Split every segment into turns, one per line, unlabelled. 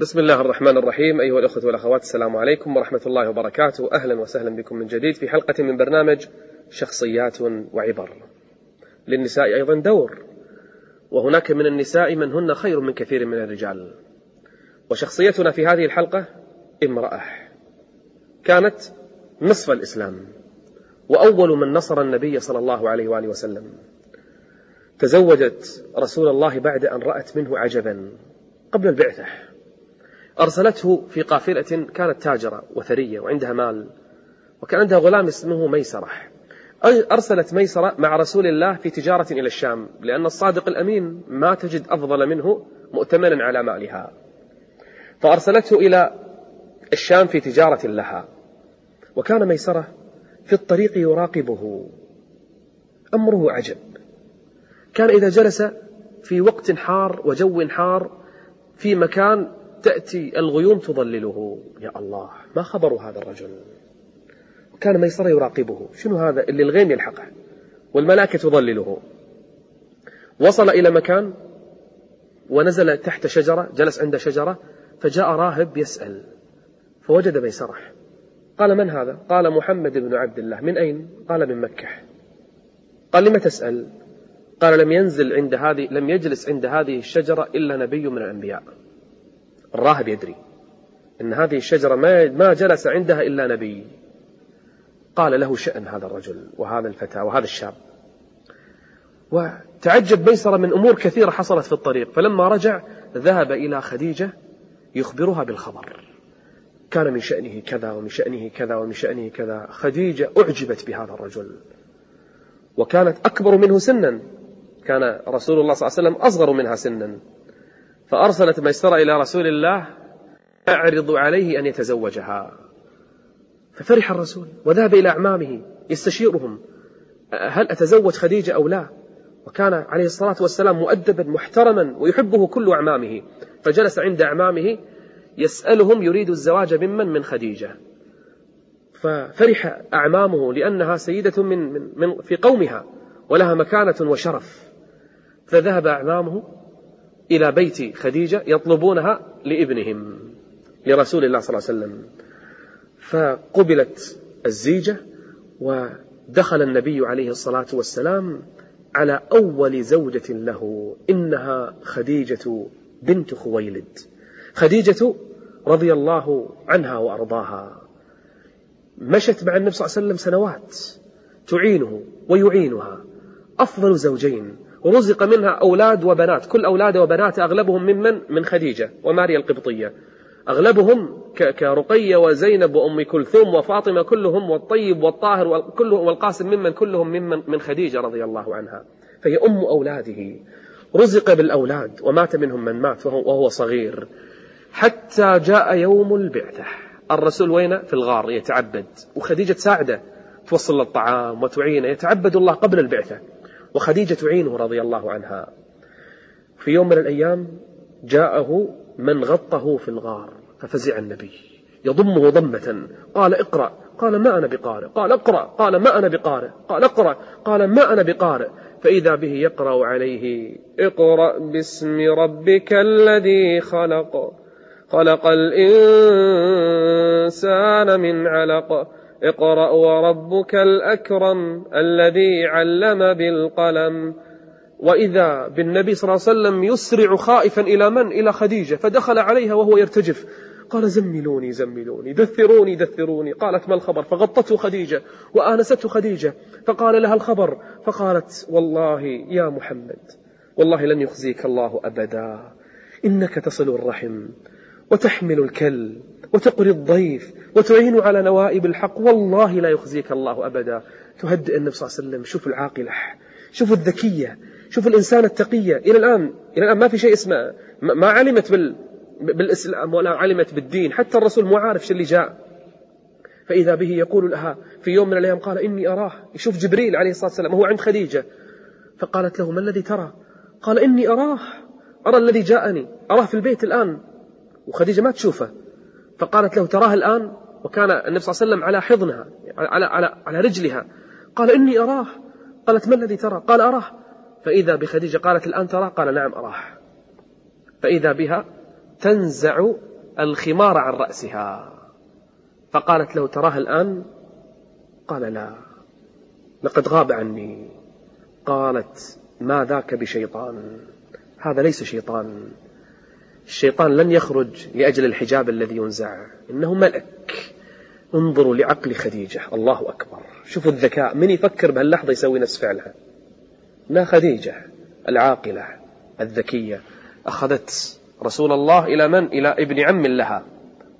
بسم الله الرحمن الرحيم أيها الأخوة والأخوات السلام عليكم ورحمة الله وبركاته أهلا وسهلا بكم من جديد في حلقة من برنامج شخصيات وعبر للنساء أيضا دور وهناك من النساء من هن خير من كثير من الرجال وشخصيتنا في هذه الحلقة امرأة كانت نصف الإسلام وأول من نصر النبي صلى الله عليه وآله وسلم تزوجت رسول الله بعد أن رأت منه عجبا قبل البعثة أرسلته في قافلة كانت تاجرة وثرية وعندها مال وكان عندها غلام اسمه ميسرة. أرسلت ميسرة مع رسول الله في تجارة إلى الشام لأن الصادق الأمين ما تجد أفضل منه مؤتمنا على مالها. فأرسلته إلى الشام في تجارة لها. وكان ميسرة في الطريق يراقبه. أمره عجب. كان إذا جلس في وقت حار وجو حار في مكان تأتي الغيوم تظلله يا الله ما خبر هذا الرجل؟ وكان ميسرة يراقبه. شنو هذا؟ اللي الغيم يلحقه. والملائكة تظلله وصل إلى مكان ونزل تحت شجرة جلس عند شجرة فجاء راهب يسأل. فوجد ميسرة. قال من هذا؟ قال محمد بن عبد الله. من أين؟ قال من مكة. قال لم تسأل؟ قال لم ينزل عند هذه لم يجلس عند هذه الشجرة إلا نبي من الأنبياء. الراهب يدري أن هذه الشجرة ما جلس عندها إلا نبي. قال له شأن هذا الرجل وهذا الفتى وهذا الشاب. وتعجب ميسرة من أمور كثيرة حصلت في الطريق. فلما رجع ذهب إلى خديجة يخبرها بالخبر. كان من شأنه كذا ومن شأنه كذا ومن شأنه كذا. خديجة أعجبت بهذا الرجل. وكانت أكبر منه سنا. كان رسول الله صلى الله عليه وسلم أصغر منها سنا. فأرسلت ميسرة إلى رسول الله أعرض عليه أن يتزوجها. ففرح الرسول وذهب إلى أعمامه يستشيرهم هل أتزوج خديجة أو لا؟ وكان عليه الصلاة والسلام مؤدبا محترما ويحبه كل أعمامه. فجلس عند أعمامه يسألهم يريد الزواج ممن من خديجة. ففرح أعمامه لأنها سيدة من, من, من في قومها ولها مكانة وشرف. فذهب أعمامه إلى بيت خديجة يطلبونها لابنهم لرسول الله صلى الله عليه وسلم. فقبلت الزيجة ودخل النبي عليه الصلاة والسلام على أول زوجة له إنها خديجة بنت خويلد. خديجة رضي الله عنها وأرضاها. مشت مع النبي صلى الله عليه وسلم سنوات تعينه ويعينها. أفضل زوجين ورزق منها أولاد وبنات. كل أولاد وبنات أغلبهم ممن؟ من خديجة وماريا القبطية. أغلبهم كرقية وزينب وأم كلثوم وفاطمة كلهم والطيب والطاهر والقاسم ممن؟ كلهم ممن؟ من خديجة رضي الله عنها. فهي أم أولاده. رزق بالأولاد ومات منهم من مات وهو صغير. حتى جاء يوم البعثة. الرسول وين؟ في الغار يتعبد. وخديجة تساعده توصل له الطعام وتعينه. يتعبد الله قبل البعثة. وخديجة تعينه رضي الله عنها. في يوم من الأيام جاءه من غطه في الغار ففزع النبي. يضمه ضمة. قال اقرأ. قال ما أنا بقارئ؟ قال اقرأ. قال ما أنا بقارئ؟ قال اقرأ. قال ما أنا بقارئ؟ فإذا به يقرأ عليه اقرأ باسم ربك الذي خلق. خلق الإنسان من علق. اقرأ وربك الأكرم الذي علم بالقلم. وإذا بالنبي صلى الله عليه وسلم يسرع خائفا إلى من؟ إلى خديجة فدخل عليها وهو يرتجف. قال زملوني زملوني دثروني دثروني. قالت ما الخبر؟ فغطته خديجة وآنسته خديجة. فقال لها الخبر؟ فقالت والله يا محمد والله لن يخزيك الله أبدا إنك تصل الرحم وتحمل الكل وتقري الضيف وتعين على نوائب الحق. والله لا يخزيك الله أبدا. تهدئ النبي صلى الله عليه وسلم. شوف العاقلة. شوف الذكية. شوف الإنسان التقية. إلى الآن إلى الآن ما في شيء اسمه. ما علمت بال بالإسلام ولا علمت بالدين. حتى الرسول مو عارف اللي جاء. فإذا به يقول لها في يوم من الأيام قال إني أراه. يشوف جبريل عليه الصلاة والسلام. هو عند خديجة. فقالت له ما الذي ترى؟ قال إني أراه. أرى الذي جاءني. أراه في البيت الآن. وخديجة ما تشوفه. فقالت له تراه الآن؟ وكان النبي صلى الله عليه وسلم على حضنها على, على, على رجلها. قال إني أراه. قالت ما الذي ترى؟ قال أراه. فإذا بخديجة قالت الآن تراه؟ قال نعم أراه. فإذا بها تنزع الخمار عن رأسها. فقالت له تراه الآن؟ قال لا. لقد غاب عني. قالت ما ذاك بشيطان؟ هذا ليس شيطان. الشيطان لن يخرج لأجل الحجاب الذي ينزع. إنه ملك. انظروا لعقل خديجة. الله أكبر. شوفوا الذكاء. من يفكر بهاللحظة يسوي نفس فعلها. لا خديجة. العاقلة. الذكية. أخذت رسول الله إلى من؟ إلى ابن عم لها.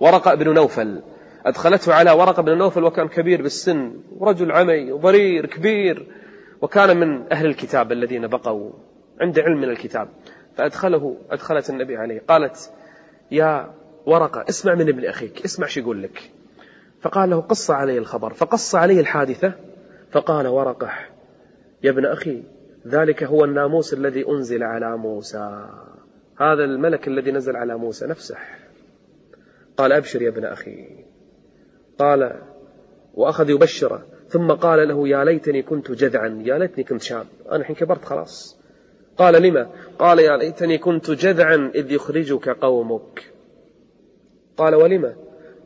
ورقة بن نوفل. أدخلته على ورقة بن نوفل وكان كبير بالسن. ورجل عمي ضرير كبير. وكان من أهل الكتاب الذين بقوا. عند علم من الكتاب. فأدخله أدخلت النبي عليه. قالت يا ورقة اسمع من ابن أخيك اسمع شو يقول لك. فقال له قص علي الخبر. فقص عليه الحادثة فقال ورقة يا ابن أخي ذلك هو الناموس الذي أنزل على موسى. هذا الملك الذي نزل على موسى نفسه. قال أبشر يا ابن أخي. قال وأخذ يبشره. ثم قال له يا ليتني كنت جذعا يا ليتني كنت شاب أنا الحين كبرت خلاص. قال لما؟ قال يا ليتني كنت جذعا إذ يخرجك قومك. قال ولما؟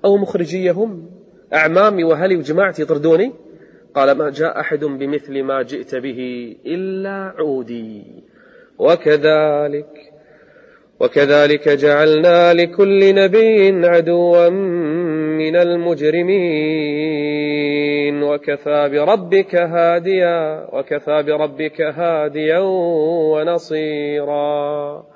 أو مخرجيهم؟ أعمامي وهلي وجماعتي يطردوني قال ما جاء أحد بمثل ما جئت به إلا عودي. وكذلك وكذلك جعلنا لكل نبي عدوا من المجرمين. وكفى بربك هاديا وكفى بربك هاديا ونصيرا.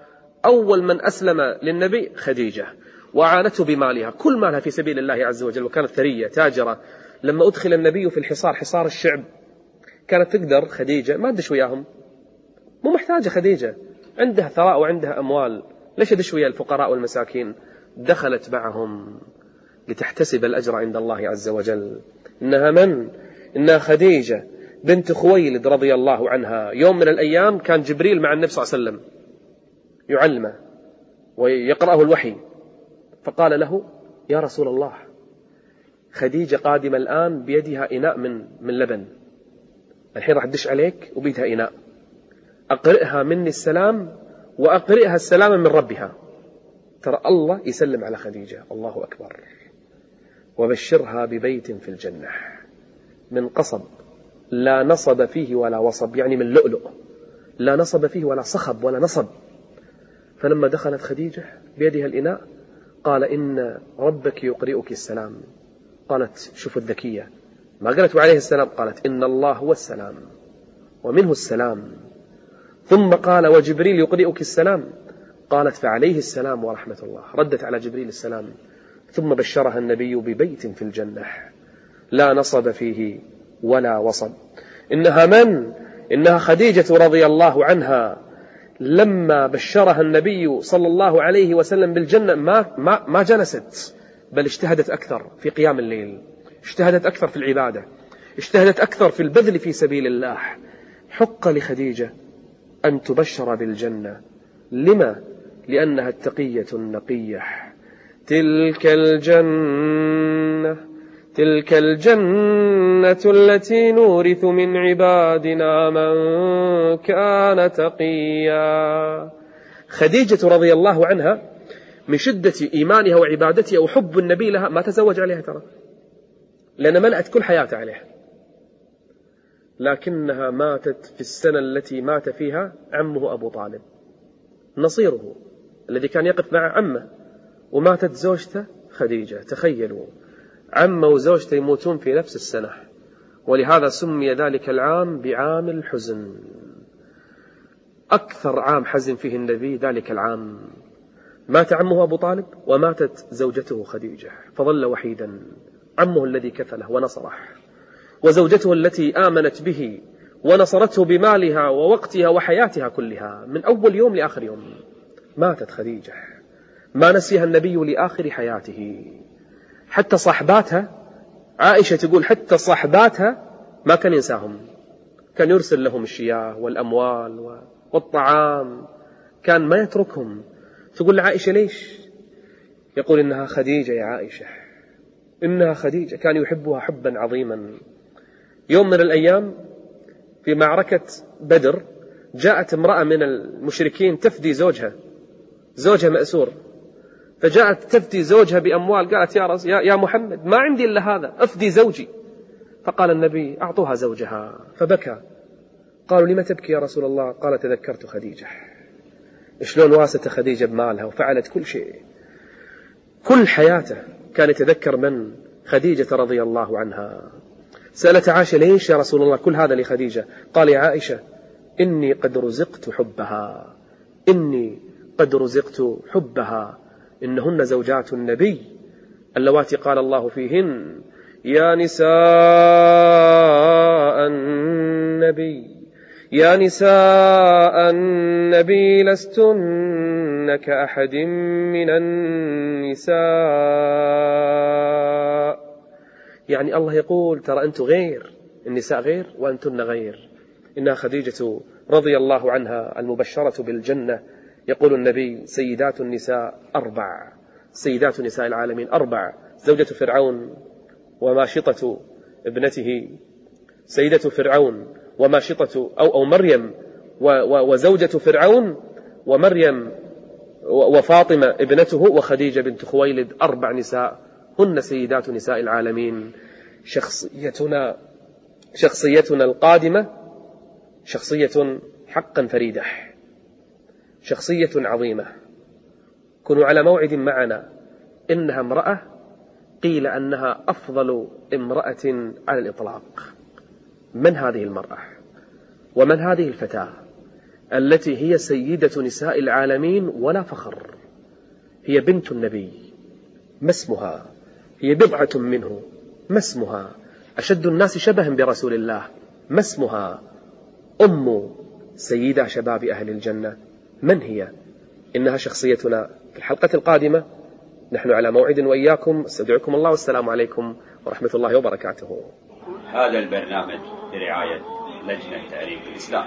أول من أسلم للنبي خديجة وعانته بمالها كل مالها في سبيل الله عز وجل وكانت ثرية تاجرة. لما أدخل النبي في الحصار حصار الشعب كانت تقدر خديجة ما أدش وياهم. مو محتاجة خديجة. عندها ثراء وعندها أموال. ليش أدش ويا الفقراء والمساكين؟ دخلت معهم. لتحتسب الأجر عند الله عز وجل. إنها من؟ إنها خديجة بنت خويلد رضي الله عنها. يوم من الأيام كان جبريل مع النبي صلى الله عليه وسلم يعلمه ويقرأه الوحي. فقال له يا رسول الله خديجة قادمة الآن بيدها إناء من من لبن. الحين راح تدش عليك وبيدها إناء. أقرئها مني السلام وأقرئها السلام من ربها. ترى الله يسلم على خديجة. الله أكبر. وبشرها ببيت في الجنة. من قصب لا نصب فيه ولا وصب يعني من لؤلؤ. لا نصب فيه ولا صخب ولا نصب. فلما دخلت خديجة بيدها الإناء قال إن ربك يقرئك السلام. قالت شوفوا الذكية. ما قالت وعليه السلام قالت إن الله هو السلام ومنه السلام. ثم قال وجبريل يقرئك السلام. قالت فعليه السلام ورحمة الله. ردت على جبريل السلام. ثم بشرها النبي ببيت في الجنة. لا نصب فيه ولا وصب. إنها من؟ إنها خديجة رضي الله عنها. لما بشرها النبي صلى الله عليه وسلم بالجنة ما, ما, ما جلست بل اجتهدت أكثر في قيام الليل. اجتهدت أكثر في العبادة. اجتهدت أكثر في البذل في سبيل الله. حق لخديجة أن تبشر بالجنة. لما؟ لأنها التقية النقية. تلك الجنة تلك الجنة التي نورث من عبادنا من كان تقيا. خديجة رضي الله عنها من شدة إيمانها وعبادتها وحب النبي لها ما تزوج عليها ترى. لأن ملأت كل حياته عليها. لكنها ماتت في السنة التي مات فيها عمه أبو طالب. نصيره الذي كان يقف مع عمه. وماتت زوجته خديجة. تخيلوا عمه وزوجته يموتون في نفس السنة. ولهذا سمي ذلك العام بعام الحزن. أكثر عام حزن فيه النبي ذلك العام. مات عمه أبو طالب وماتت زوجته خديجة. فظل وحيدا. عمه الذي كفله ونصره. وزوجته التي آمنت به ونصرته بمالها ووقتها وحياتها كلها. من أول يوم لآخر يوم ماتت خديجة. ما نسيها النبي لآخر حياته. حتى صاحباتها عائشة تقول حتى صاحباتها ما كان ينساهم. كان يرسل لهم الشياه والأموال والطعام. كان ما يتركهم. تقول لعائشة ليش؟ يقول إنها خديجة يا عائشة. إنها خديجة. كان يحبها حبا عظيما. يوم من الأيام في معركة بدر جاءت امرأة من المشركين تفدي زوجها. زوجها مأسور. فجاءت تفدي زوجها بأموال قالت يا, رس يا محمد ما عندي إلا هذا أفدي زوجي. فقال النبي أعطوها زوجها. فبكى. قالوا لم تبكي يا رسول الله؟ قال تذكرت خديجة. شلون واست خديجة بمالها؟ وفعلت كل شيء. كل حياته كان يتذكر من خديجة رضي الله عنها. سألت عائشة ليش يا رسول الله كل هذا لخديجة؟ قال يا عائشة إني قد رزقت حبها. إني قد رزقت حبها. إنهن زوجات النبي. اللواتي قال الله فيهن يا نساء النبي يا نساء النبي لستن كأحد من النساء. يعني الله يقول ترى أنتم غير النساء غير وأنتن غير. إنها خديجة رضي الله عنها المبشرة بالجنة. يقول النبي سيدات النساء أربع سيدات نساء العالمين أربع زوجة فرعون وماشطة ابنته سيدة فرعون وماشطة أو, أو مريم وزوجة فرعون ومريم وفاطمة ابنته وخديجة بنت خويلد أربع نساء هن سيدات نساء العالمين. شخصيتنا شخصيتنا القادمة شخصية حقا فريدة. شخصية عظيمة. كونوا على موعد معنا. إنها امرأة قيل أنها أفضل امرأة على الإطلاق. من هذه المرأة؟ ومن هذه الفتاة؟ التي هي سيدة نساء العالمين ولا فخر. هي بنت النبي. ما اسمها؟ هي بضعة منه. ما اسمها؟ أشد الناس شبها برسول الله. ما اسمها؟ أم سيدة شباب أهل الجنة. من هي؟ إنها شخصيتنا. في الحلقة القادمة نحن على موعد وإياكم. أستودعكم الله. والسلام عليكم ورحمة الله وبركاته.
هذا البرنامج برعاية لجنة تأريخ الإسلام.